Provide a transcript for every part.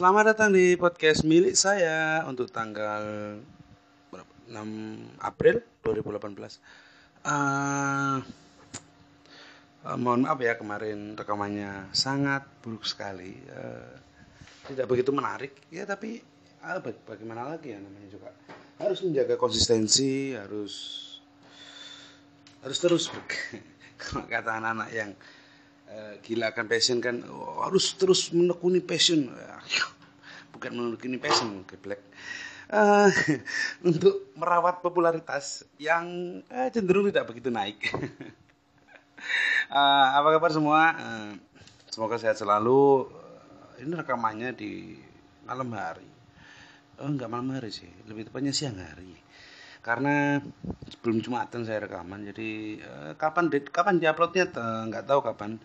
Selamat datang di podcast milik saya untuk tanggal berapa? 6 April 2018. Eh, eh, mohon maaf ya kemarin rekamannya sangat buruk sekali. Eh, tidak begitu menarik ya tapi baga- bagaimana lagi ya namanya juga harus menjaga konsistensi harus harus terus kata anak-anak yang gila akan passion kan. Oh, harus terus menekuni passion. Bukan menekuni passion geblek. Eh, untuk merawat popularitas yang eh, cenderung tidak begitu naik. Eh, apa kabar semua? Eh, semoga sehat selalu. Eh, ini rekamannya di malam hari. Oh enggak malam hari sih. Lebih tepatnya siang hari. Karena sebelum jumatan saya rekaman jadi eh, kapan kapan diuploadnya eh, nggak tahu kapan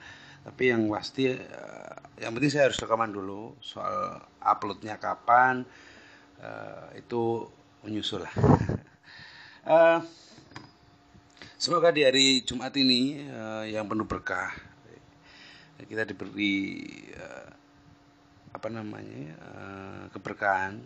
tapi yang pasti eh, yang penting saya harus rekaman dulu soal uploadnya kapan eh, itu menyusul lah Eh, semoga di hari Jumat ini eh, yang penuh berkah kita diberi eh, apa namanya eh, keberkahan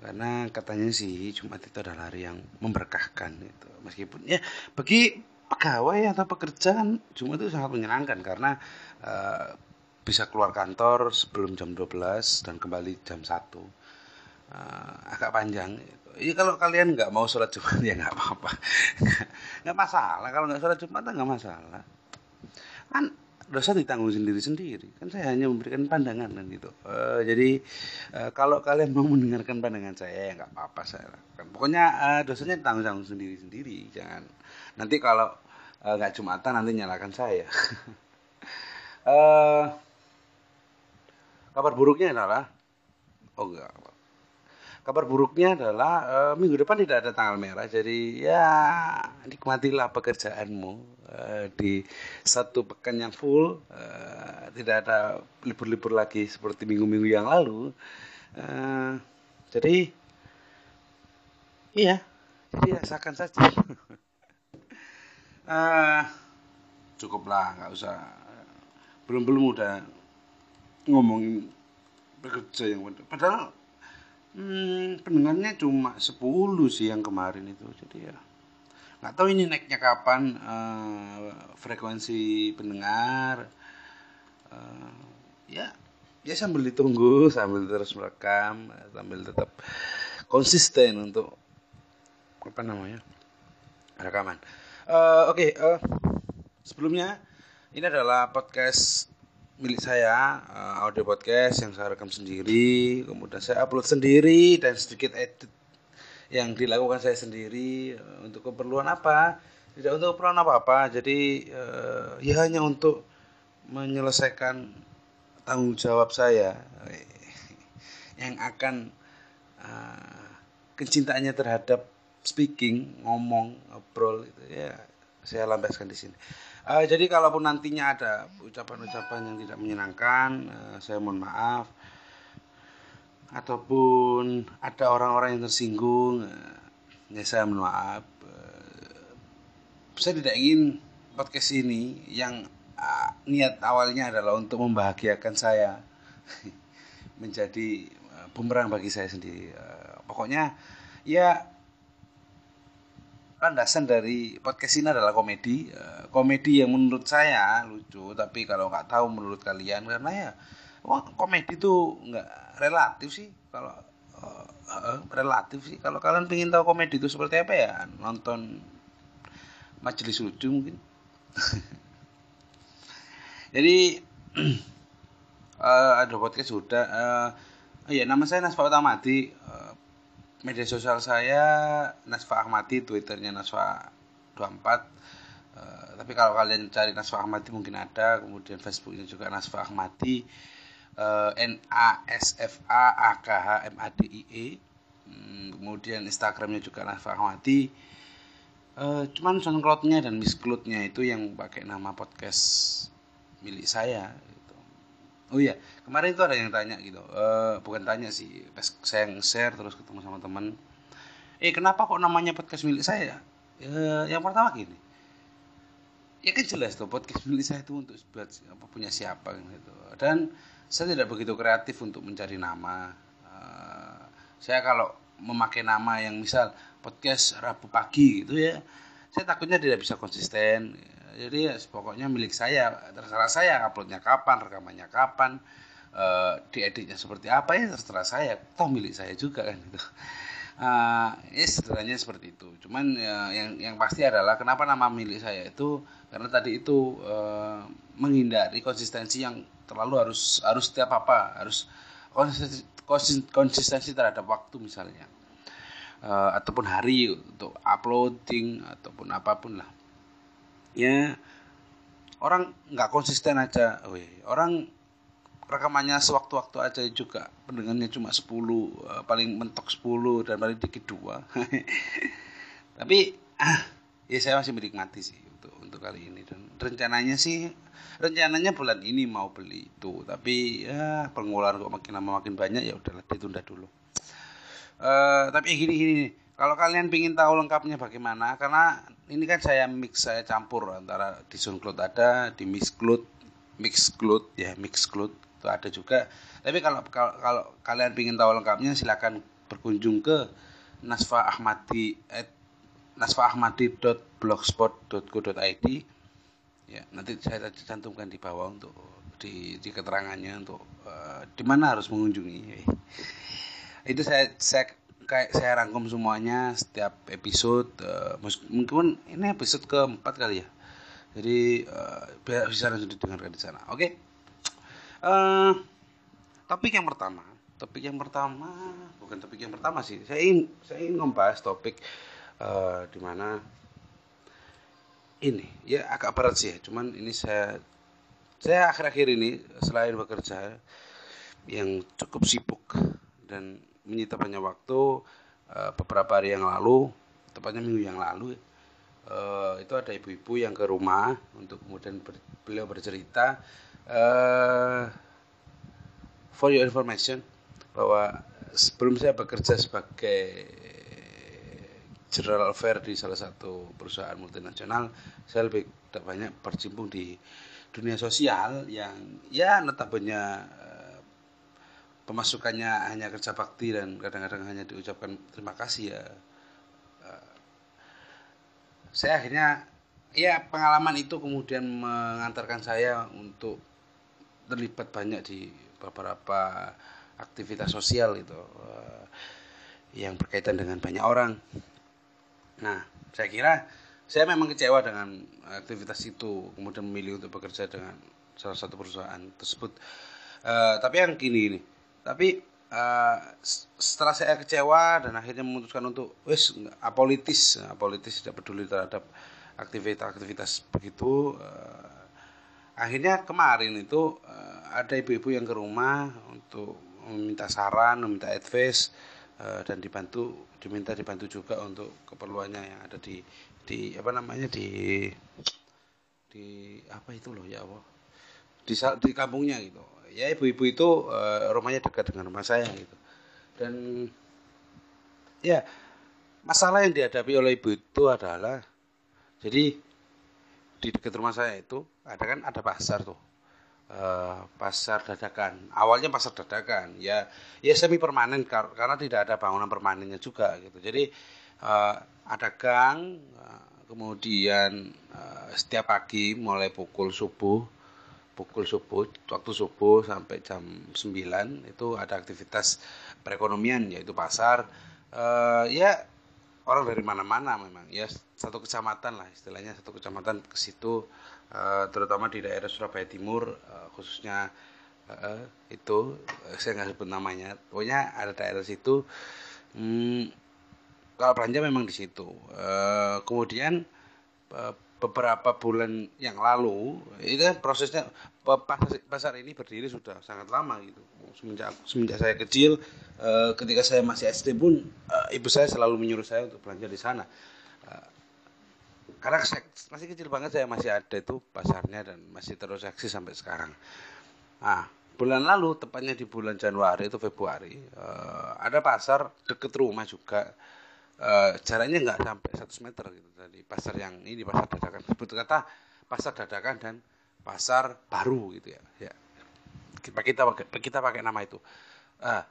karena katanya sih Jumat itu adalah hari yang memberkahkan gitu. Meskipun ya bagi pegawai atau pekerja kan Jumat itu sangat menyenangkan karena eh, bisa keluar kantor sebelum jam 12 dan kembali jam 1. Eh, agak panjang. Ya kalau kalian nggak mau sholat Jumat ya nggak apa-apa. nggak masalah kalau nggak sholat Jumat nggak masalah. Kan dosa ditanggung sendiri-sendiri. Kan saya hanya memberikan pandangan kan gitu. Eh, jadi eh, kalau kalian mau mendengarkan pandangan saya ya nggak apa-apa saya. Pokoknya eh, dosanya ditanggung sendiri-sendiri. Jangan nanti kalau eh, nggak jumatan nanti nyalakan saya. eh kabar buruknya adalah oh enggak kabar buruknya adalah eh, minggu depan tidak ada tanggal merah jadi ya nikmatilah pekerjaanmu eh, di satu pekan yang full eh, tidak ada libur-libur lagi seperti minggu-minggu yang lalu. Eh, jadi iya jadi rasakan saja Eh, cukuplah nggak usah belum belum udah ngomongin bekerja yang padahal Hmm, pendengarnya cuma 10 sih yang kemarin itu. Jadi ya nggak tahu ini naiknya kapan eh, frekuensi pendengar. Eh, ya, ya sambil ditunggu, sambil terus merekam, sambil tetap konsisten untuk apa namanya rekaman. Eh, Oke, eh, sebelumnya ini adalah podcast milik saya eh, audio podcast yang saya rekam sendiri kemudian saya upload sendiri dan sedikit edit yang dilakukan saya sendiri eh, untuk keperluan apa? Tidak untuk keperluan apa apa jadi eh, ya hanya untuk menyelesaikan tanggung jawab saya yang akan eh, kecintaannya terhadap speaking ngomong ngobrol itu ya saya lampiaskan di sini Eh, jadi kalaupun nantinya ada ucapan-ucapan yang tidak menyenangkan, eh, saya mohon maaf. Ataupun ada orang-orang yang tersinggung, eh, ya saya mohon maaf. Eh, saya tidak ingin podcast ini yang ah, niat awalnya adalah untuk membahagiakan saya menjadi eh, bumerang bagi saya sendiri. Eh, pokoknya ya landasan dari podcast ini adalah komedi. Eh, komedi yang menurut saya lucu tapi kalau nggak tahu menurut kalian karena ya wah komedi itu nggak relatif sih kalau eh, eh, relatif sih. Kalau kalian pengen tahu komedi itu seperti apa ya nonton majelis lucu mungkin. Jadi eh, ada podcast sudah. Eh, iya nama saya Nasfa Utamadi. Eh, media sosial saya Nasfa Ahmadi twitternya Nasfa 24 Eh, tapi kalau kalian cari Nasfa Ahmadi mungkin ada kemudian Facebooknya juga Nasfa Ahmadi. Eh, N A S F A A K H M A D I E. Hmm, kemudian Instagramnya juga Nasfa Ahmadi. Eh, cuman SoundCloudnya dan Mixcloudnya itu yang pakai nama podcast milik saya. Oh iya, kemarin itu ada yang tanya gitu. Eh, bukan tanya sih, pas saya share terus ketemu sama teman. Eh, kenapa kok namanya podcast milik saya? Eh, yang pertama gini. Ya kan jelas tuh podcast milik saya itu untuk buat apa punya siapa gitu. Dan saya tidak begitu kreatif untuk mencari nama. Uh, saya kalau memakai nama yang misal podcast Rabu pagi gitu ya, saya takutnya tidak bisa konsisten. Jadi ya, pokoknya milik saya, terserah saya uploadnya kapan, rekamannya kapan, uh, dieditnya seperti apa ya terserah saya. Toh milik saya juga kan gitu. Uh, ya seperti itu. Cuman ya, yang yang pasti adalah kenapa nama milik saya itu karena tadi itu uh, menghindari konsistensi yang terlalu harus harus setiap apa harus konsistensi, konsistensi terhadap waktu misalnya uh, ataupun hari untuk uploading ataupun apa pun lah ya orang nggak konsisten aja. Wih, orang rekamannya sewaktu-waktu aja juga. Pendengarnya cuma 10 uh, eh, paling mentok 10 dan paling dikit dua. Tapi ah, ya saya masih menikmati sih untuk untuk kali ini. Dan rencananya sih rencananya bulan ini mau beli itu. Tapi ya pengeluaran kok makin lama makin banyak ya udahlah ditunda dulu. Uh, tapi gini gini kalau kalian ingin tahu lengkapnya bagaimana karena ini kan saya mix saya campur antara di SoundCloud ada di Mixcloud Mixcloud ya Mixcloud itu ada juga. Tapi kalau kalau, kalau kalian ingin tahu lengkapnya silakan berkunjung ke Nasfa Ahmadi at nasfaahmadi.blogspot.co.id ya nanti saya cantumkan di bawah untuk di, di keterangannya untuk uh, di mana harus mengunjungi. Itu saya saya kayak saya rangkum semuanya setiap episode uh, mungkin ini episode keempat kali ya. Jadi uh, bisa langsung didengarkan di sana oke? Okay? uh, topik yang pertama topik yang pertama bukan topik yang pertama sih. Saya ingin saya ingin membahas topik uh, di mana ini ya agak berat sih cuman ini saya saya akhir-akhir ini selain bekerja yang cukup sibuk dan menyita banyak waktu uh, beberapa hari yang lalu tepatnya minggu yang lalu uh, itu ada ibu-ibu yang ke rumah untuk kemudian ber, beliau bercerita uh, for your information bahwa sebelum saya bekerja sebagai general affair di salah satu perusahaan multinasional saya lebih banyak bercimpung di dunia sosial yang ya notabene pemasukannya hanya kerja bakti dan kadang-kadang hanya diucapkan terima kasih ya. Uh, saya akhirnya ya pengalaman itu kemudian mengantarkan saya untuk terlibat banyak di beberapa aktivitas sosial itu uh, yang berkaitan dengan banyak orang. Nah, saya kira saya memang kecewa dengan aktivitas itu, kemudian memilih untuk bekerja dengan salah satu perusahaan tersebut. Uh, tapi yang gini ini, tapi uh, setelah saya kecewa dan akhirnya memutuskan untuk wes apolitis, apolitis tidak peduli terhadap aktivitas-aktivitas begitu. Uh, akhirnya kemarin itu uh, ada ibu-ibu yang ke rumah untuk meminta saran, meminta advice uh, dan dibantu diminta dibantu juga untuk keperluannya yang ada di di apa namanya di di apa itu loh ya Allah di di kampungnya gitu ya ibu-ibu itu uh, rumahnya dekat dengan rumah saya gitu dan ya masalah yang dihadapi oleh ibu itu adalah jadi di dekat rumah saya itu ada kan ada pasar tuh uh, pasar dadakan. Awalnya pasar dadakan, ya ya semi permanen kar karena tidak ada bangunan permanennya juga gitu. Jadi uh, ada gang, uh, kemudian uh, setiap pagi mulai pukul subuh, pukul subuh, waktu subuh sampai jam 9 itu ada aktivitas perekonomian yaitu pasar. Uh, ya orang dari mana-mana memang. Ya satu kecamatan lah istilahnya satu kecamatan ke situ uh, terutama di daerah Surabaya Timur uh, khususnya uh, itu saya nggak sebut namanya. Pokoknya ada daerah situ hmm, kalau belanja memang di situ. Uh, kemudian beberapa bulan yang lalu itu kan prosesnya pasar ini berdiri sudah sangat lama gitu. Semenjak semenjak saya kecil uh, ketika saya masih SD pun uh, ibu saya selalu menyuruh saya untuk belanja di sana. Uh, karena saya, masih kecil banget saya masih ada itu pasarnya dan masih terus eksis sampai sekarang. Nah bulan lalu tepatnya di bulan Januari itu Februari uh, ada pasar deket rumah juga uh, jaraknya nggak sampai 100 meter gitu dari pasar yang ini pasar dadakan sebut kata pasar dadakan dan pasar baru gitu ya. Ya. Kita kita pakai nama itu. Uh,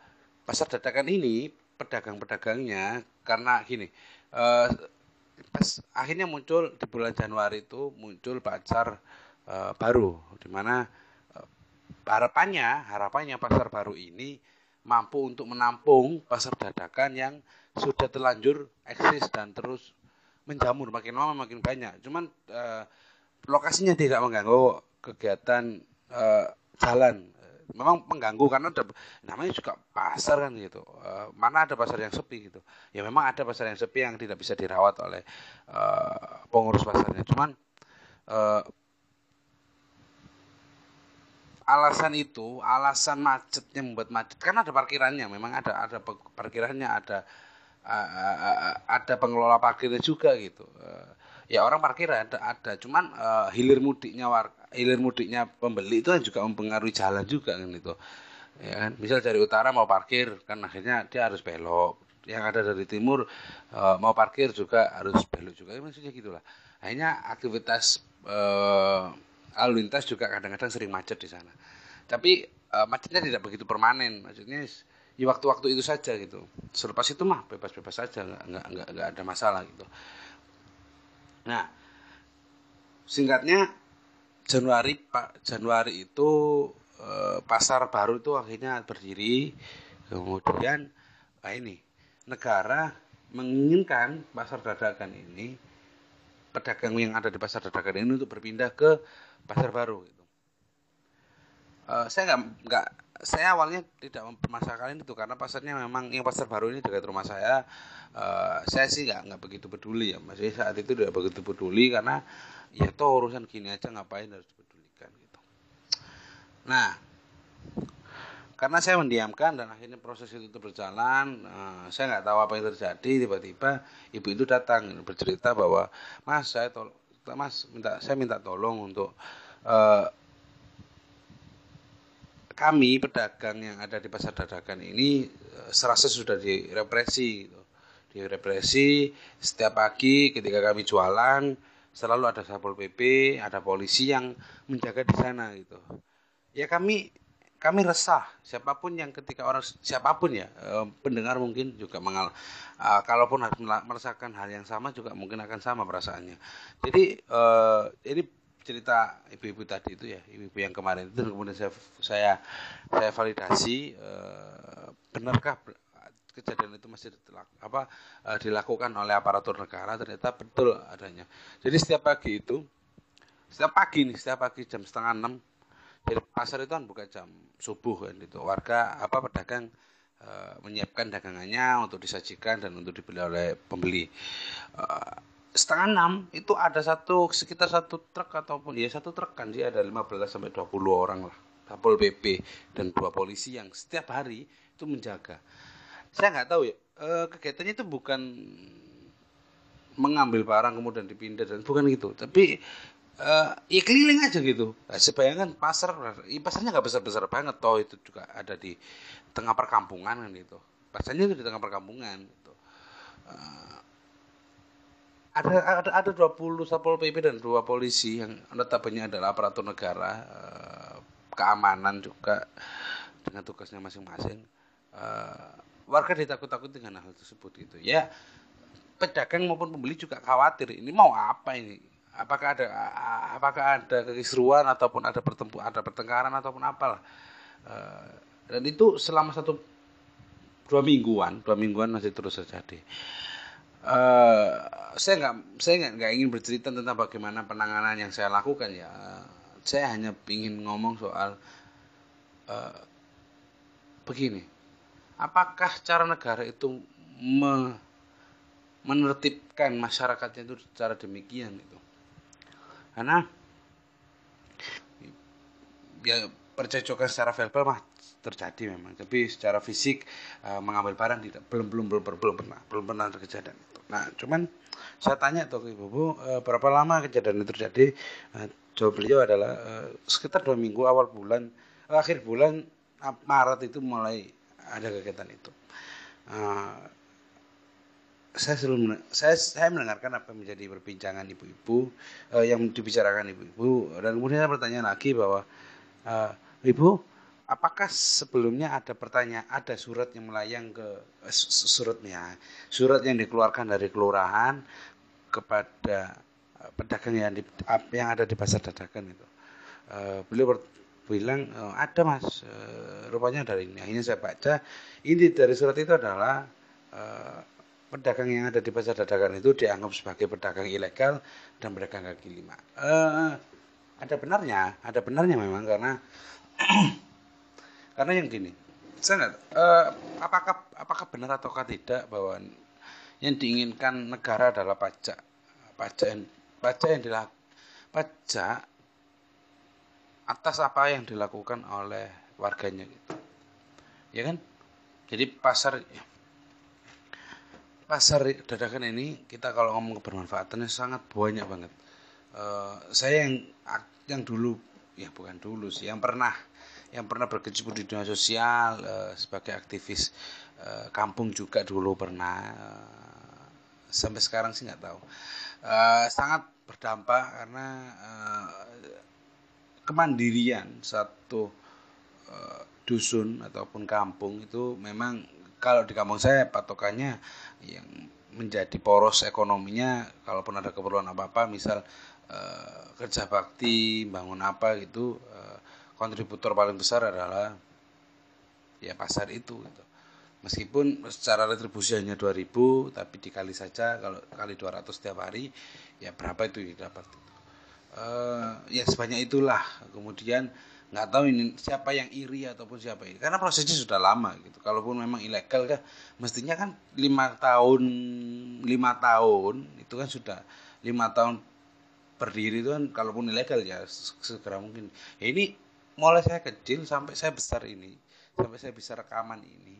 pasar dadakan ini pedagang-pedagangnya karena gini uh, pas akhirnya muncul di bulan Januari itu muncul pasar uh, baru di mana uh, harapannya harapannya pasar baru ini mampu untuk menampung pasar dadakan yang sudah terlanjur eksis dan terus menjamur makin lama makin banyak. Cuman uh, lokasinya tidak mengganggu kegiatan uh, jalan. Memang mengganggu karena ada namanya juga pasar kan gitu. Uh, mana ada pasar yang sepi gitu. Ya memang ada pasar yang sepi yang tidak bisa dirawat oleh uh, pengurus pasarnya. Cuman uh, alasan itu alasan macetnya membuat macet karena ada parkirannya memang ada ada parkirannya ada ada pengelola parkirnya juga gitu. Uh, ya orang parkir ada ada. Cuman uh, hilir mudiknya warga hilir mudiknya pembeli itu kan juga mempengaruhi jalan juga kan itu. Ya kan? Misal dari utara mau parkir kan akhirnya dia harus belok. Yang ada dari timur e, mau parkir juga harus belok juga. Ya, maksudnya gitulah. Akhirnya aktivitas e, lalu lintas juga kadang-kadang sering macet di sana. Tapi e, macetnya tidak begitu permanen. Maksudnya di waktu-waktu itu saja gitu. Selepas itu mah bebas-bebas saja nggak nggak nggak, ada masalah gitu. Nah singkatnya Januari Pak Januari itu eh, pasar baru itu akhirnya berdiri. Kemudian nah ini negara menginginkan pasar dadakan ini pedagang yang ada di pasar dadakan ini untuk berpindah ke pasar baru gitu. Uh, saya nggak nggak saya awalnya tidak mempermasalahkan itu karena pasarnya memang yang pasar baru ini dekat rumah saya uh, saya sih nggak nggak begitu peduli ya. Masih saat itu tidak begitu peduli karena ya toh urusan gini aja ngapain harus dipedulikan gitu. Nah karena saya mendiamkan dan akhirnya proses itu berjalan uh, saya nggak tahu apa yang terjadi tiba-tiba ibu itu datang bercerita bahwa mas saya tol mas minta saya minta tolong untuk uh, kami pedagang yang ada di pasar dadakan ini uh, serasa sudah direpresi gitu. direpresi setiap pagi ketika kami jualan selalu ada satpol pp ada polisi yang menjaga di sana gitu. Ya kami kami resah. Siapa pun yang ketika orang siapa pun ya eh, pendengar mungkin juga mengal uh, kalaupun merasakan hal yang sama juga mungkin akan sama perasaannya. Jadi ini cerita ibu-ibu tadi itu ya ibu-ibu yang kemarin itu kemudian saya saya saya validasi uh, benarkah kejadian itu masih apa uh, dilakukan oleh aparatur negara? Ternyata betul adanya. Jadi setiap pagi itu setiap pagi nih setiap pagi jam setengah enam jadi pasar itu kan buka jam subuh kan itu warga apa pedagang uh, menyiapkan dagangannya untuk disajikan dan untuk dibeli oleh pembeli. Uh, setengah enam itu ada satu sekitar satu truk ataupun ya satu truk kan sih ada 15 sampai 20 orang lah. Satpol PP dan dua polisi yang setiap hari itu menjaga. Saya nggak tahu ya e, kegiatannya itu bukan mengambil barang kemudian dipindah dan bukan gitu. Tapi e, ya keliling aja gitu. Nah, sebayangan pasar ya pasarnya nggak besar besar banget toh itu juga ada di tengah perkampungan kan gitu. Pasarnya itu di tengah perkampungan gitu. E, ada ada ada 20 satpol pp dan dua polisi yang notabene adalah aparatur negara e, keamanan juga dengan tugasnya masing-masing. Warga ditakut-takut dengan hal tersebut gitu. Ya pedagang maupun pembeli juga khawatir ini mau apa ini? Apakah ada apakah ada kekisruan ataupun ada pertempu ada pertengkaran ataupun apalah. Uh, dan itu selama satu dua mingguan dua mingguan masih terus terjadi uh, saya nggak saya nggak ingin bercerita tentang bagaimana penanganan yang saya lakukan ya. Saya hanya ingin ngomong soal uh, begini. Apakah cara negara itu me menertibkan masyarakatnya itu secara demikian itu karena ya percecokan secara verbal mah terjadi memang. Tapi secara fisik uh, mengambil barang tidak belum belum belum belum pernah belum pernah terjadi nah cuman saya tanya tuh ke ibu bu berapa lama kejadian itu terjadi uh, jawab beliau adalah uh, sekitar dua minggu awal bulan uh, akhir bulan Maret itu mulai ada kegiatan itu. Uh, saya selalu saya saya mendengarkan apa yang menjadi perbincangan ibu-ibu yang dibicarakan ibu-ibu dan kemudian saya bertanya lagi bahwa ibu apakah sebelumnya ada pertanyaan ada surat yang melayang ke eh, suratnya surat yang dikeluarkan dari kelurahan kepada eh, pedagang yang di, yang ada di pasar dadakan itu. Uh, beliau bilang oh, ada mas. Rupanya dari ini. Ini saya baca inti dari surat itu adalah pedagang yang ada di pasar dadakan itu dianggap sebagai pedagang ilegal dan pedagang kaki lima ada benarnya ada benarnya memang karena karena yang gini saya uh, apakah apakah benar ataukah tidak bahwa yang diinginkan negara adalah pajak pajak yang pajak yang dilakukan pajak atas apa yang dilakukan oleh warganya gitu. Ya kan? Jadi pasar pasar dadakan ini kita kalau ngomong kebermanfaatannya sangat banyak banget. Uh, saya yang yang dulu ya bukan dulu sih yang pernah yang pernah berkecimpung di dunia sosial uh, sebagai aktivis uh, kampung juga dulu pernah uh, sampai sekarang sih nggak tahu. Uh, sangat berdampak karena uh, kemandirian satu uh, dusun ataupun kampung itu memang kalau di kampung saya patokannya yang menjadi poros ekonominya kalaupun ada keperluan apa apa misal uh, kerja bakti bangun apa gitu uh, kontributor paling besar adalah ya pasar itu gitu. Meskipun secara retribusi hanya 2000 tapi dikali saja kalau kali 200 setiap hari ya berapa itu yang dapat gitu. Uh, ya sebanyak itulah. Kemudian nggak tahu ini siapa yang iri ataupun siapa ini karena prosesnya sudah lama gitu kalaupun memang ilegal kan mestinya kan lima tahun lima tahun itu kan sudah lima tahun berdiri itu kan kalaupun ilegal ya segera mungkin ya ini mulai saya kecil sampai saya besar ini sampai saya bisa rekaman ini.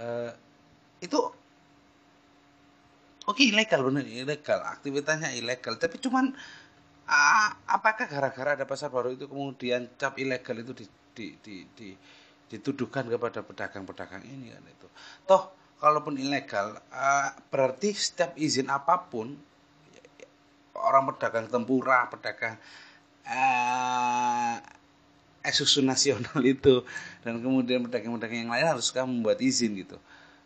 Uh, itu oke okay, ilegal benar ilegal. Aktivitasnya ilegal. Tapi cuman uh, apakah gara-gara ada pasar baru itu kemudian cap ilegal itu di, di, di, di dituduhkan kepada pedagang-pedagang ini kan itu? Toh kalaupun ilegal uh, berarti setiap izin apa pun orang pedagang tempura pedagang uh, susu nasional itu dan kemudian pedagang-pedagang yang lain harus membuat izin gitu.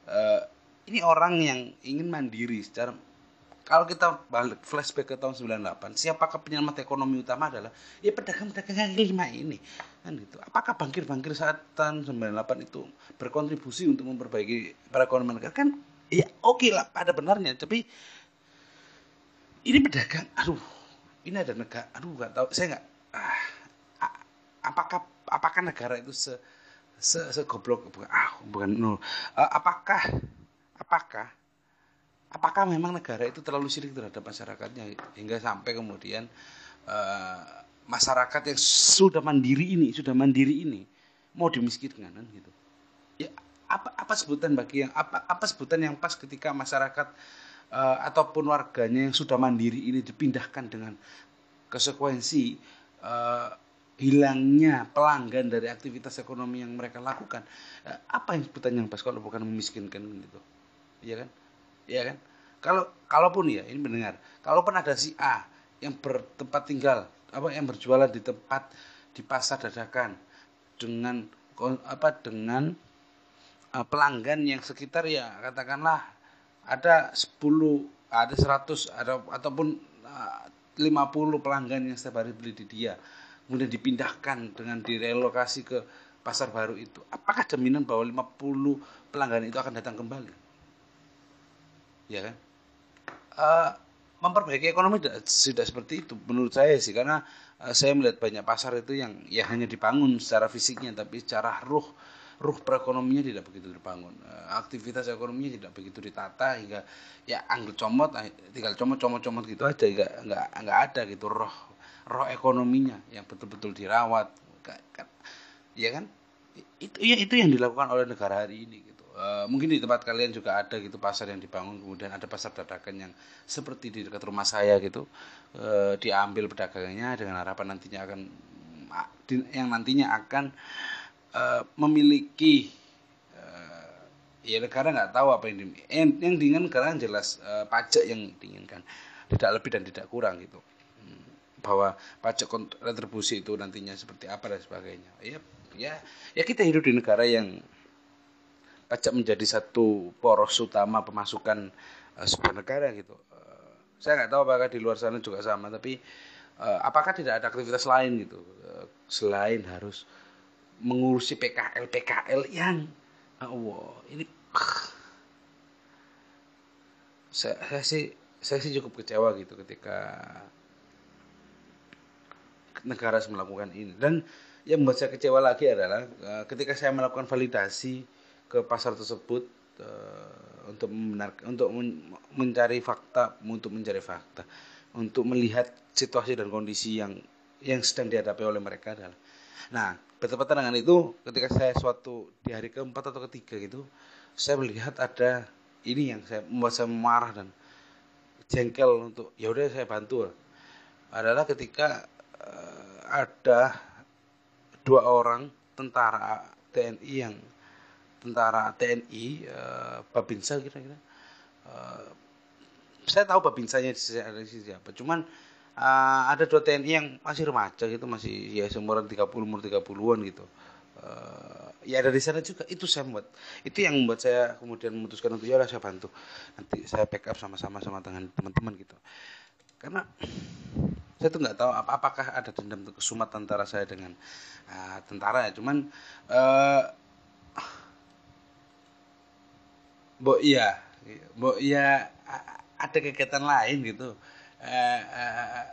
Uh, ini orang yang ingin mandiri secara kalau kita balik flashback ke tahun 98, siapakah penyelamat ekonomi utama adalah ya pedagang-pedagang yang lima ini. Kan gitu. Apakah bangkir-bangkir saat tahun 98 itu berkontribusi untuk memperbaiki perekonomian negara? Kan ya oke okay lah pada benarnya, tapi ini pedagang aduh ini ada negara aduh nggak tahu. Saya nggak ah, apakah apakah negara itu se se, se goblok bukan ah bukan nul. Uh, apakah apakah apakah memang negara itu terlalu sirik terhadap masyarakatnya hingga sampai kemudian uh, masyarakat yang sudah mandiri ini sudah mandiri ini mau dimiskinkan kan gitu? Ya apa apa sebutan bagi yang apa apa sebutan yang pas ketika masyarakat uh, ataupun warganya yang sudah mandiri ini dipindahkan dengan konsekuensi uh, hilangnya pelanggan dari aktivitas ekonomi yang mereka lakukan. Uh, apa yang sebutan pas kalau bukan memiskinkan gitu? Iya kan? Iya kan? Kalau kalaupun ya ini mendengar. Kalaupun ada si A yang bertempat tinggal apa yang berjualan di tempat di pasar dadakan dengan apa dengan uh, pelanggan yang sekitar ya katakanlah ada 10 ada 100 ada ataupun uh, 50 pelanggan yang setiap hari beli di dia. Kemudian dipindahkan dengan direlokasi ke pasar baru itu. Apakah jaminan bahwa 50 pelanggan itu akan datang kembali? Ya kan? Uh, memperbaiki ekonomi tidak, tidak seperti itu. Menurut saya sih karena uh, saya melihat banyak pasar itu yang ya hanya dibangun secara fisiknya tapi secara ruh ruh perekonominya tidak begitu dibangun eh, aktivitas ekonominya tidak begitu ditata hingga ya anggur comot eh, tinggal comot comot comot gitu aja. Nggak nggak nggak ada gitu roh roh ekonominya yang betul-betul dirawat. Ya kan? Itu ya itu yang dilakukan oleh negara hari ini gitu. E, mungkin di tempat kalian juga ada gitu pasar yang dibangun kemudian ada pasar dadakan yang seperti di dekat rumah saya gitu. E, diambil pedagangnya dengan harapan nantinya akan yang nantinya akan uh, memiliki uh, ya negara nggak tahu apa yang di, yang, diinginkan negara jelas uh, pajak yang diinginkan. Tidak lebih dan tidak kurang gitu. Hmm, bahwa pajak retribusi itu nantinya seperti apa dan sebagainya. Ya ya ya kita hidup di negara yang pajak menjadi satu poros utama pemasukan uh, sebuah negara gitu. Uh, saya nggak tahu apakah di luar sana juga sama tapi uh, apakah tidak ada aktivitas lain gitu? Uh, selain harus mengurusi PKL PKL yang oh, ini saya, saya sih saya sih cukup kecewa gitu ketika negara harus melakukan ini. Dan yang membuat saya kecewa lagi adalah uh, ketika saya melakukan validasi ke pasar tersebut uh, untuk membenarkan untuk men mencari fakta untuk mencari fakta untuk melihat situasi dan kondisi yang yang sedang dihadapi oleh mereka adalah nah bertepatan dengan itu ketika saya suatu di hari keempat atau ketiga gitu saya melihat ada ini yang saya membuat saya marah dan jengkel untuk ya udah saya bantu. Adalah ketika uh, ada dua orang tentara TNI yang tentara TNI uh, eh, Babinsa kira-kira. Uh, saya tahu Babinsanya siapa cuman uh, ada dua TNI yang masih remaja gitu masih ya seumuran 30 umur 30-an gitu. Uh, ya dari sana juga. Itu saya buat itu yang membuat saya kemudian memutuskan untuk ya saya bantu. Nanti saya backup sama-sama sama dengan teman-teman gitu. Karena saya tuh nggak tahu ap apakah ada dendam kesumat antara saya dengan uh, tentara ya. Cuman uh, bo iya bo iya ada kegiatan lain gitu uh, uh,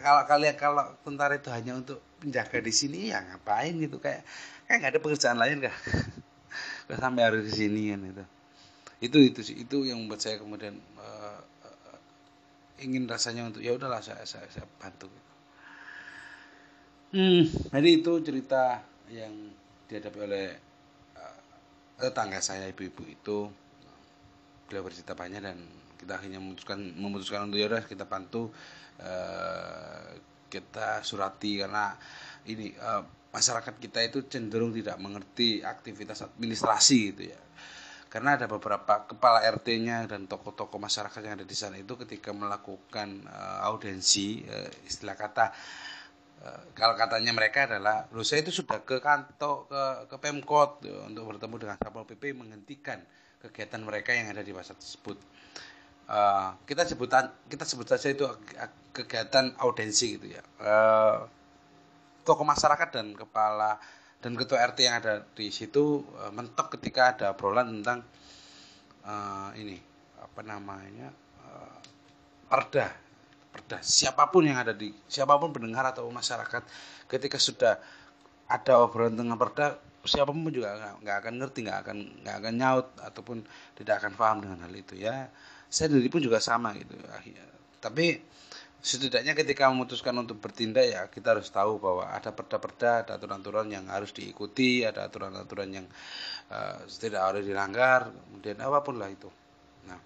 kalau kalian kalau tentara itu hanya untuk menjaga di sini ya ngapain gitu? Kayak kayak nggak ada pekerjaan lain kah sampai harus di sini kan itu itu itu sih itu yang membuat saya kemudian uh, uh, ingin rasanya untuk ya udahlah saya saya, saya bantu gitu. hmm jadi itu cerita yang dihadapi oleh uh, tetangga saya ibu-ibu itu. Beliau bercerita banyak dan kita akhirnya memutuskan memutuskan untuk ya udah kita bantu uh, kita surati. Karena ini uh, masyarakat kita itu cenderung tidak mengerti aktivitas administrasi gitu ya. Karena ada beberapa kepala RT-nya dan tokoh-tokoh masyarakat yang ada di sana itu ketika melakukan uh, audensi uh, istilah kata uh, kalau katanya mereka adalah lu saya itu sudah ke kantor ke ke Pemkot ya, untuk bertemu dengan Satpol PP menghentikan kegiatan mereka yang ada di pasar tersebut uh, kita sebutan kita sebut saja itu kegiatan audensi gitu ya. Uh, tokoh masyarakat dan kepala dan ketua RT yang ada di situ uh, mentok ketika ada obrolan tentang uh, ini apa namanya uh, perda. Perda. Siapa pun yang ada di siapa pun pendengar atau masyarakat ketika sudah ada obrolan tentang perda siapa pun juga nggak akan ngerti nggak akan nggak akan nyaut ataupun tidak akan paham dengan hal itu ya saya sendiri pun juga sama gitu akhirnya tapi setidaknya ketika memutuskan untuk bertindak ya kita harus tahu bahwa ada perda-perda, ada aturan-aturan yang harus diikuti, ada aturan-aturan yang uh, tidak harus dilanggar, kemudian apa pun lah itu. Nah,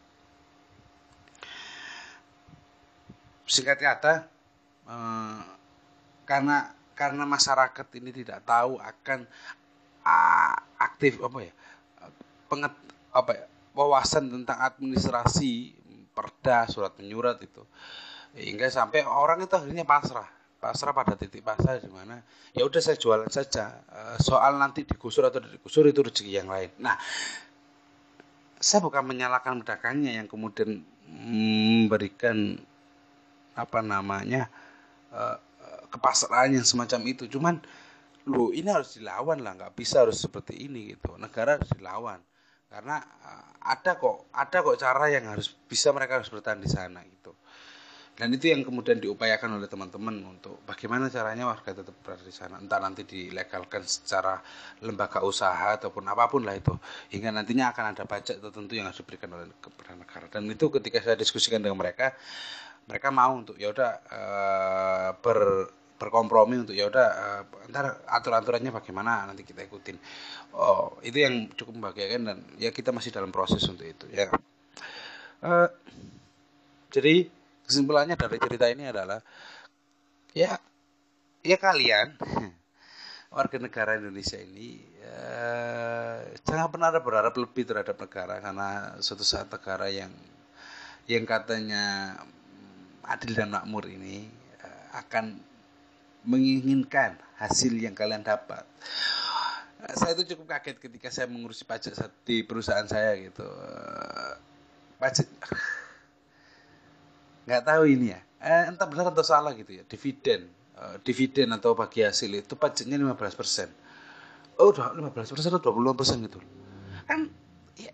singkat kata, uh, karena karena masyarakat ini tidak tahu akan uh, aktif apa ya, penget apa ya, wawasan tentang administrasi perda, surat menyurat itu. Hingga sampai orang itu akhirnya pasrah. Pasrah pada titik pasar di mana ya udah saya jualan saja. Eh, soal nanti digusur atau digusur itu rezeki yang lain. Nah saya bukan menyalahkan pedagangannya yang kemudian memberikan apa namanya uh, kepasrahan yang semacam itu. Cuman lu ini harus dilawan lah. Nggak bisa harus seperti ini gitu. Negara harus dilawan karena uh, ada kok ada kok cara yang harus bisa mereka harus bertahan di sana gitu. Dan itu yang kemudian diupayakan oleh teman-teman untuk bagaimana caranya warga tetap berada di sana. Entah nanti dilegalkan secara lembaga usaha ataupun apa pun lah itu. Hingga nantinya akan ada pajak tertentu yang harus diberikan oleh kepada negara. Dan itu ketika saya diskusikan dengan mereka mereka mau untuk ya udah uh, ber berkompromi untuk ya udah uh, ntar aturan-aturannya bagaimana nanti kita ikutin. Oh itu yang cukup membahagiakan dan ya kita masih dalam proses untuk itu ya. Uh, jadi kesimpulannya dari cerita ini adalah ya ya kalian warga negara Indonesia ini eh, jangan pernah ada berharap lebih terhadap negara karena suatu saat negara yang yang katanya adil dan makmur ini akan menginginkan hasil yang kalian dapat. Saya itu cukup kaget ketika saya mengurusi pajak di perusahaan saya gitu. Pajak. Nggak tahu ini ya. Eh, entah benar atau salah gitu ya. Dividen. Uh, dividen atau bagi hasil itu pajaknya 15 persen. Oh udah 15 persen atau 25 persen gitu. Kan ya,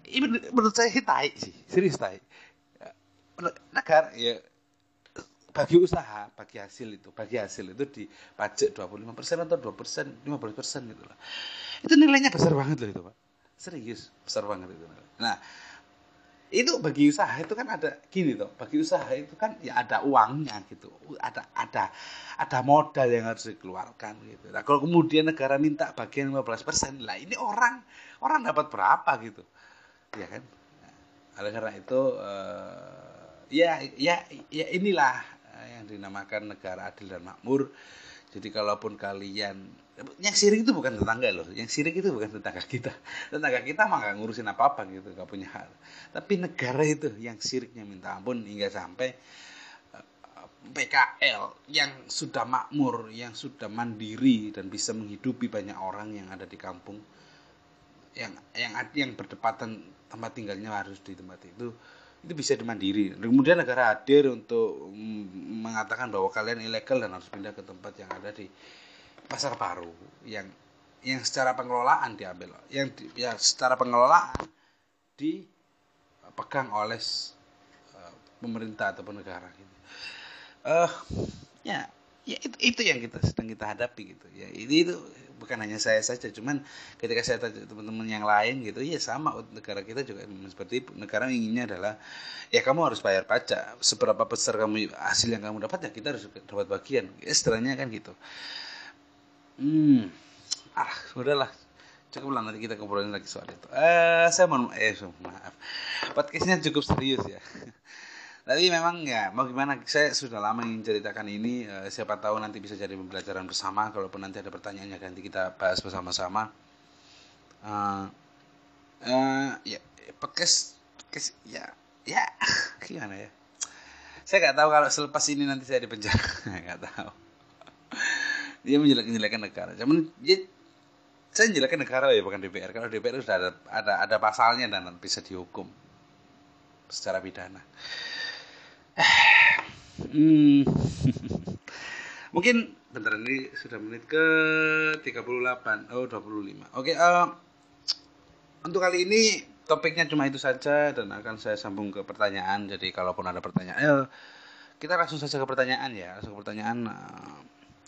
menurut saya hitai sih. Serius tai. Ya, negara ya bagi usaha, bagi hasil itu, bagi hasil itu di pajak 25% atau 2%, 15% gitu lah. Itu nilainya besar banget loh itu, Pak. Serius, besar banget itu. Nah, itu bagi usaha itu kan ada gini tuh bagi usaha itu kan ya ada uangnya gitu ada ada ada modal yang harus dikeluarkan gitu nah kalau kemudian negara minta bagian 15 persen lah ini orang orang dapat berapa gitu ya kan nah, oleh karena itu uh, ya ya ya inilah yang dinamakan negara adil dan makmur jadi kalaupun kalian yang sirik itu bukan tetangga loh, yang sirik itu bukan tetangga kita. Tetangga kita mah gak ngurusin apa-apa gitu, gak punya hal. Tapi negara itu yang siriknya minta ampun hingga sampai eh, PKL yang sudah makmur, yang sudah mandiri dan bisa menghidupi banyak orang yang ada di kampung, yang yang yang berdepatan tempat tinggalnya harus di tempat itu itu bisa dimandiri. Kemudian negara hadir untuk mengatakan bahwa kalian ilegal dan harus pindah ke tempat yang ada di pasar baru yang yang secara pengelolaan diambil, yang di, ya secara pengelolaan dipegang oleh uh, pemerintah ataupun negara gitu. Uh, ya ya itu, itu yang kita sedang kita hadapi gitu ya itu itu bukan hanya saya saja cuman ketika saya tanya teman-teman yang lain gitu ya sama negara kita juga seperti itu. Negara inginnya adalah ya kamu harus bayar pajak. Seberapa besar kamu hasil yang kamu dapat ya kita harus dapat bagian. Ya, istilahnya kan gitu. Hmm ah sudahlah cukup lah nanti kita ngobrolin lagi soal itu. Eh saya mohon eh maaf. Podcastnya cukup serius ya tapi memang ya mau gimana? Saya sudah lama ingin ceritakan ini. Uh, siapa tahu nanti bisa jadi pembelajaran bersama. Kalaupun nanti ada pertanyaannya nanti kita bahas bersama-sama. Uh, uh, ya podcast podcast ya ya gimana ya? Saya nggak tahu kalau selepas ini nanti saya di penjara. Nggak tahu. Dia menjelek-jelekan negara. Cuman dia saya menjelekkan negara ya bukan DPR kalau DPR sudah ada ada ada pasalnya dan bisa dihukum secara pidana hmm. Mungkin bentar ini sudah menit ke 38. Oh, 25. Oke, uh, untuk kali ini topiknya cuma itu saja dan akan saya sambung ke pertanyaan. Jadi kalaupun ada pertanyaan, eh, kita langsung saja ke pertanyaan ya. Langsung ke pertanyaan uh,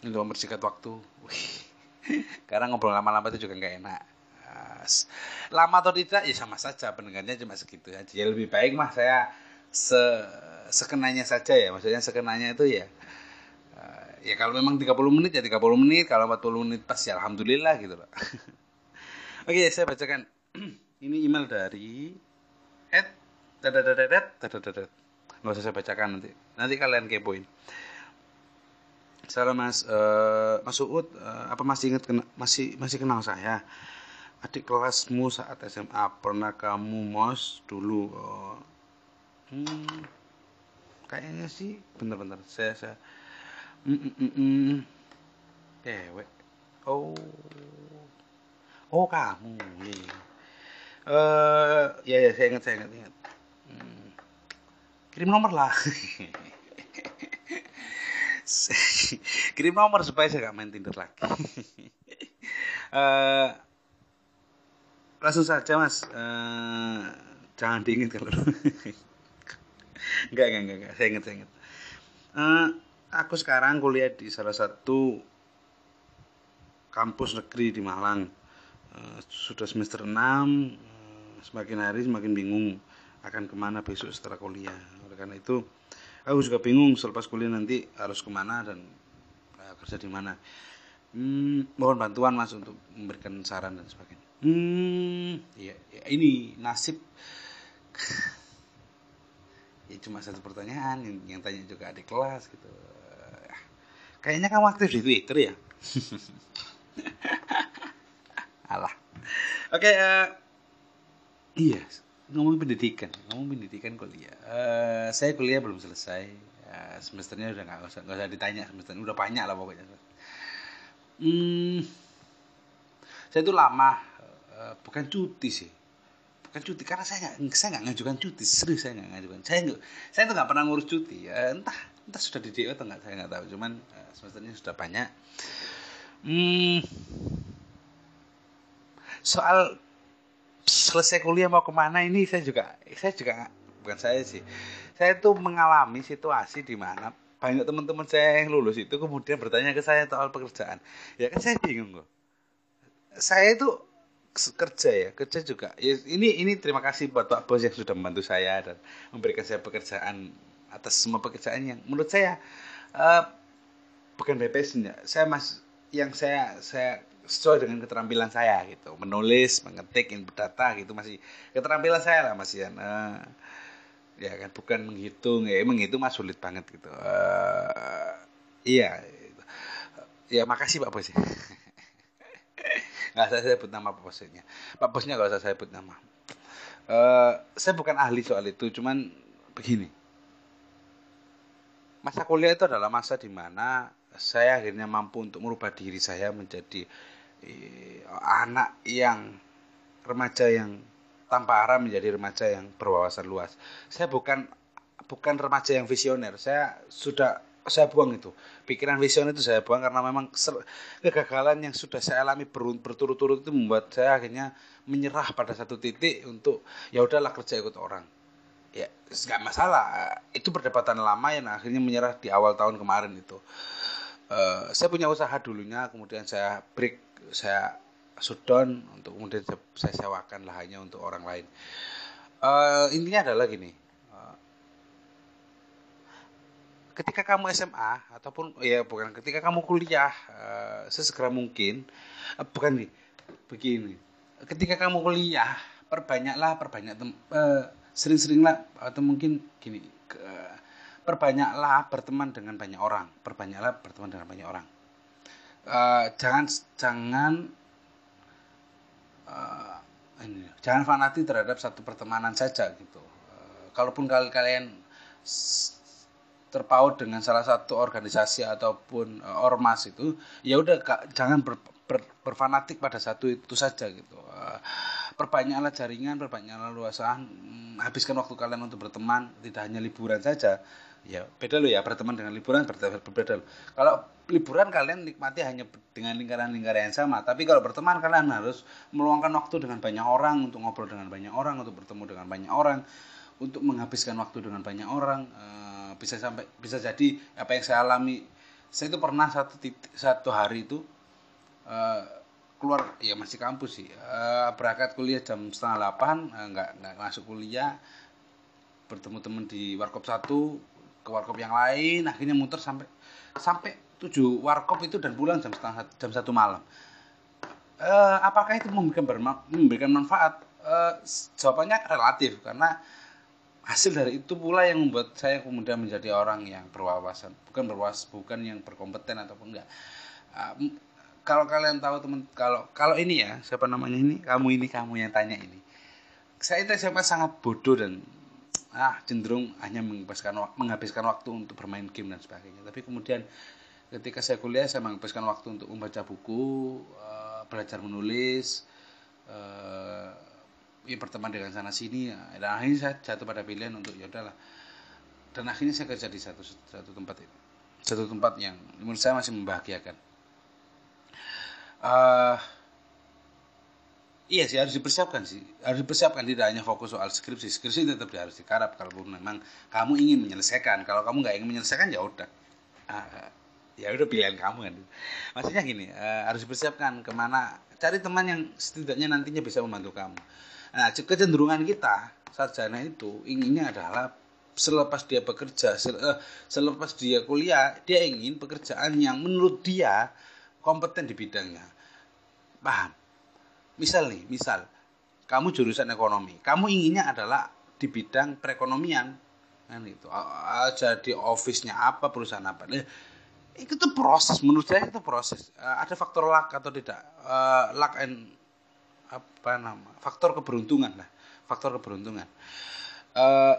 untuk mempersingkat waktu. Karena ngobrol lama-lama itu juga nggak enak. lama atau tidak ya sama saja pendengarnya cuma segitu aja. Ya lebih baik mah saya se sekenanya saja ya. Maksudnya sekenanya itu ya uh, ya kalau memang 30 menit ya 30 menit. Kalau 40 menit pas ya alhamdulillah gitu loh. Oke saya bacakan. Ini email dari at dadadadadat dadadadat nggak usah saya bacakan nanti. Nanti kalian kepoin. Salam Mas uh, Mas Uut uh, apa masih ingat kena, masih masih kenal saya? Adik kelasmu saat SMA pernah kamu mos dulu uh, hmm, kayaknya sih bener-bener saya saya mm, mm, mm, mm. cewek. Oh. Oh kamu iya eh uh, ya ya saya ingat saya ingat ingat. Hmm. kirim nomor lah. Kirim nomor supaya saya gak main tinder lagi. Uh, langsung saja mas. Uh, jangan dingin kalau enggak, enggak, enggak. Saya ingat, saya ingat. Uh, aku sekarang kuliah di salah satu kampus negeri di Malang. Uh, sudah semester 6, uh, eh, semakin hari semakin bingung akan ke mana besok setelah kuliah. Oleh karena itu, aku juga bingung selepas kuliah nanti harus ke mana dan uh, kerja di mana. Hmm, mohon bantuan mas untuk memberikan saran dan sebagainya. Hmm, ya, ya ini nasib ya cuma satu pertanyaan yang, yang tanya juga adik kelas gitu. Kayaknya kamu aktif di Twitter ya? Alah. Oke okay, uh, eh, iya ngomong pendidikan ngomong pendidikan kuliah. Uh, saya kuliah belum selesai. Uh, semesternya udah nggak usah nggak usah ditanya semesternya udah banyak lah pokoknya. Hmm, saya itu lama uh, bukan cuti sih bukan cuti. Karena saya nggak saya nggak ngajukan cuti. Serius saya nggak ngajukan saya nggak saya itu nggak pernah ngurus cuti. Ya, entah entah sudah di DO atau nggak saya nggak tahu. Cuman uh, semesternya sudah banyak. Hmm, soal selesai kuliah mau ke mana ini saya juga saya juga bukan saya sih. Saya tuh mengalami situasi di mana banyak teman-teman saya yang lulus itu kemudian bertanya ke saya soal pekerjaan. Ya kan saya bingung kok saya itu kerja ya kerja juga. Ya, ini ini terima kasih buat pak bos yang sudah membantu saya dan memberikan saya pekerjaan atas semua pekerjaan yang menurut saya uh, bukan BPS saya mas yang saya saya sesuai dengan keterampilan saya gitu. Menulis mengetik input data gitu masih keterampilan saya lah masih ya uh, ya kan bukan menghitung ya menghitung mas sulit banget gitu. Uh, iya ya makasih pak bos nggak saya sebut nama pak bosnya pak bosnya nggak usah saya sebut nama uh, saya bukan ahli soal itu cuman begini masa kuliah itu adalah masa di mana saya akhirnya mampu untuk merubah diri saya menjadi anak yang remaja yang tanpa arah menjadi remaja yang berwawasan luas. Saya bukan bukan remaja yang visioner. Saya sudah saya buang itu. Pikiran visioner itu saya buang karena memang kegagalan yang sudah saya alami berturut-turut itu membuat saya akhirnya menyerah pada satu titik untuk ya udahlah kerja ikut orang. Ya, nggak masalah. Itu perdebatan lama yang akhirnya menyerah di awal tahun kemarin itu. Uh, saya punya usaha dulunya, kemudian saya break saya shutdown untuk kemudian saya sewakan lahannya untuk orang lain. Uh, intinya adalah gini, uh, ketika kamu SMA ataupun ya bukan ketika kamu kuliah uh, sesegera mungkin, uh, bukan nih, begini, ketika kamu kuliah perbanyaklah perbanyak uh, sering-seringlah atau mungkin gini, perbanyaklah berteman dengan banyak orang, perbanyaklah berteman dengan banyak orang uh, jangan jangan uh, ini, jangan fanatik terhadap satu pertemanan saja gitu. Uh, kalaupun kalian terpaut dengan salah satu organisasi ataupun uh, ormas itu, ya udah jangan ber, ber, berfanatik pada satu itu saja gitu. Uh, perbanyaklah jaringan, perbanyaklah luasan, hmm, habiskan waktu kalian untuk berteman, tidak hanya liburan saja. Ya, beda loh ya, berteman dengan liburan berbeda loh. Kalau liburan kalian nikmati hanya dengan lingkaran-lingkaran yang sama, tapi kalau berteman kalian harus meluangkan waktu dengan banyak orang, untuk ngobrol dengan banyak orang, untuk bertemu dengan banyak orang, untuk menghabiskan waktu dengan banyak orang. Uh, bisa sampai bisa jadi apa yang saya alami. Saya itu pernah satu titik, satu hari itu uh, keluar ya masih kampus sih uh, berangkat kuliah jam setengah delapan uh, nggak nggak masuk kuliah bertemu teman di warkop satu ke warkop yang lain akhirnya muter sampai sampai tujuh warkop itu dan pulang jam setengah jam satu malam. Uh, apakah itu memberikan memberikan manfaat? Uh, jawabannya relatif karena hasil dari itu pula yang membuat saya kemudian menjadi orang yang berwawasan. Bukan berwas bukan yang berkompeten ataupun enggak. Uh, kalau kalian tahu teman kalau kalau ini ya siapa namanya ini? Kamu ini kamu yang tanya ini. Saya itu siapa sangat bodoh dan ah cenderung hanya menghabiskan menghabiskan waktu untuk bermain game dan sebagainya. Tapi kemudian ketika saya kuliah saya menghabiskan waktu untuk membaca buku uh, belajar menulis uh, ya berteman dengan sana sini. Ya. dan akhirnya saya jatuh pada pilihan untuk ya udahlah. Dan akhirnya saya kerja di satu satu tempat itu satu tempat yang menurut saya masih membahagiakan. Uh, iya sih harus dipersiapkan sih. Harus dipersiapkan tidak hanya fokus soal skripsi. Skripsi tetap harus dikarap. Kalau memang kamu ingin menyelesaikan. Kalau kamu nggak ingin menyelesaikan ya udah. Uh, ya udah pilihan kamu kan. Maksudnya gini uh, harus dipersiapkan ke mana. Cari teman yang setidaknya nantinya bisa membantu kamu nah kecenderungan kita sarjana itu inginnya adalah selepas dia bekerja selepas dia kuliah dia ingin pekerjaan yang menurut dia kompeten di bidangnya. Paham? Misal nih, misal kamu jurusan ekonomi, kamu inginnya adalah di bidang perekonomian, kan itu. Jadi office-nya apa, perusahaan apa. Nah, itu proses, menurut saya itu proses. Ada faktor luck atau tidak? Uh, luck and apa nama? Faktor keberuntungan lah, faktor keberuntungan. Uh,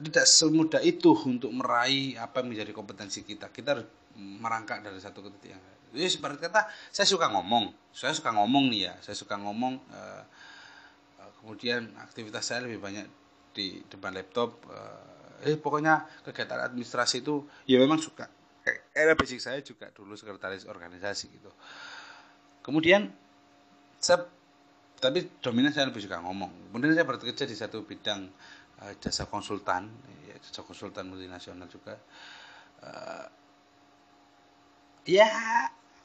tidak semudah itu untuk meraih apa yang menjadi kompetensi kita. Kita harus merangkak dari satu ke titik yang Jadi seperti kata saya suka ngomong, saya suka ngomong nih ya, saya suka ngomong. Uh, kemudian aktivitas saya lebih banyak di depan laptop. Uh, eh pokoknya kegiatan administrasi itu ya memang suka. Era basic saya juga dulu sekretaris organisasi gitu. Kemudian saya tapi dominan saya lebih suka ngomong. Kemudian saya bekerja di satu bidang uh, jasa konsultan, ya, jasa konsultan multinasional juga. Uh, ya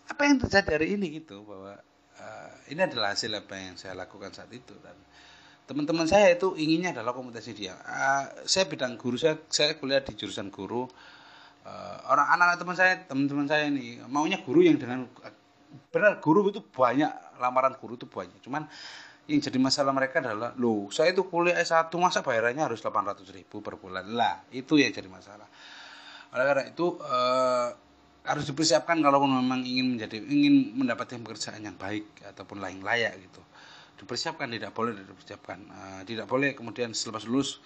apa yang terjadi hari ini gitu bahwa uh, ini adalah hasil apa yang saya lakukan saat itu dan teman-teman saya itu inginnya adalah komunikasi dia. Uh, saya bidang guru saya saya kuliah di jurusan guru. Uh, orang anak-anak teman saya teman-teman saya ini maunya guru yang dengan benar guru itu banyak lamaran guru itu banyak. Cuman yang jadi masalah mereka adalah loh saya itu kuliah S1 masa bayarannya harus 800 ribu per bulan? Lah itu yang jadi masalah. Oleh karena itu uh, harus dipersiapkan kalau memang ingin menjadi ingin mendapatkan pekerjaan yang baik ataupun lain layak gitu. Dipersiapkan tidak boleh dipersiapkan. Uh, tidak boleh kemudian selepas lulus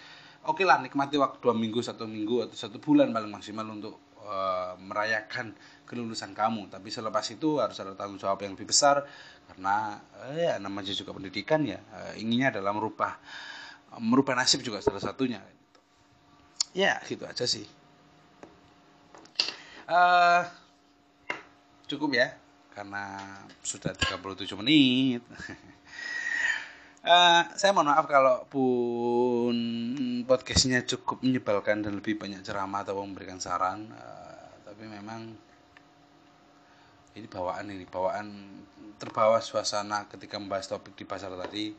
oke lah nikmati waktu dua minggu satu minggu atau satu bulan paling maksimal untuk uh, merayakan kelulusan kamu. Tapi selepas itu harus ada tanggung jawab yang lebih besar karena eh, ya namanya juga pendidikan ya. Uh, inginnya adalah merubah merubah nasib juga salah satunya. Ya gitu aja sih. Uh, cukup ya karena sudah 37 menit uh, saya mohon maaf kalau pun podcastnya cukup menyebalkan dan lebih banyak ceramah atau memberikan saran uh, tapi memang ini bawaan ini bawaan terbawa suasana ketika membahas topik di pasar tadi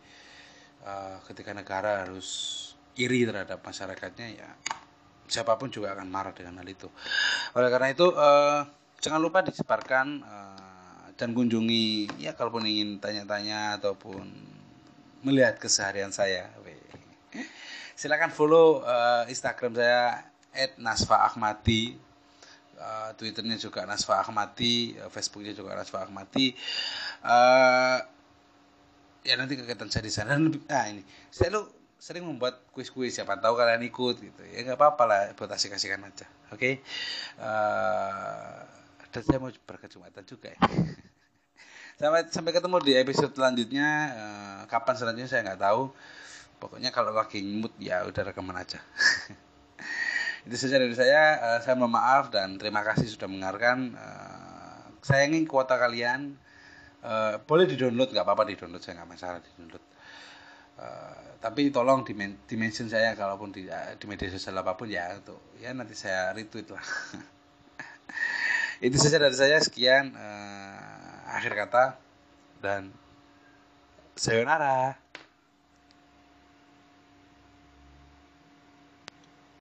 uh, ketika negara harus iri terhadap masyarakatnya ya siapa pun juga akan marah dengan hal itu. Oleh karena itu uh, jangan lupa disebarkan uh, dan kunjungi ya kalaupun ingin tanya-tanya ataupun melihat keseharian saya. Silakan follow uh, Instagram saya @nasfa_ahmadi. Uh, Twitternya juga Nasfa Ahmadi, uh, Facebooknya juga Nasfa Ahmadi. Uh, ya nanti kegiatan saya di sana dan lebih, ah ini saya lu sering membuat kuis-kuis siapa tahu kalian ikut gitu ya nggak apa-apa lah buat asik-asikan aja oke okay? uh, eh, dan saya mau berkecamatan juga ya sampai sampai ketemu di episode selanjutnya. Uh, kapan selanjutnya saya nggak tahu. Pokoknya kalau lagi mood ya udah rekaman aja. Itu saja dari saya. Uh, saya mohon maaf dan terima kasih sudah mendengarkan. Uh, saya ingin kuota kalian. Boleh di download nggak apa-apa di download saya nggak masalah di download tapi tolong dimention saya kalaupun di, di media sosial apa pun ya untuk ya nanti saya retweet lah. Itu saja dari saya. Sekian akhir kata dan sayonara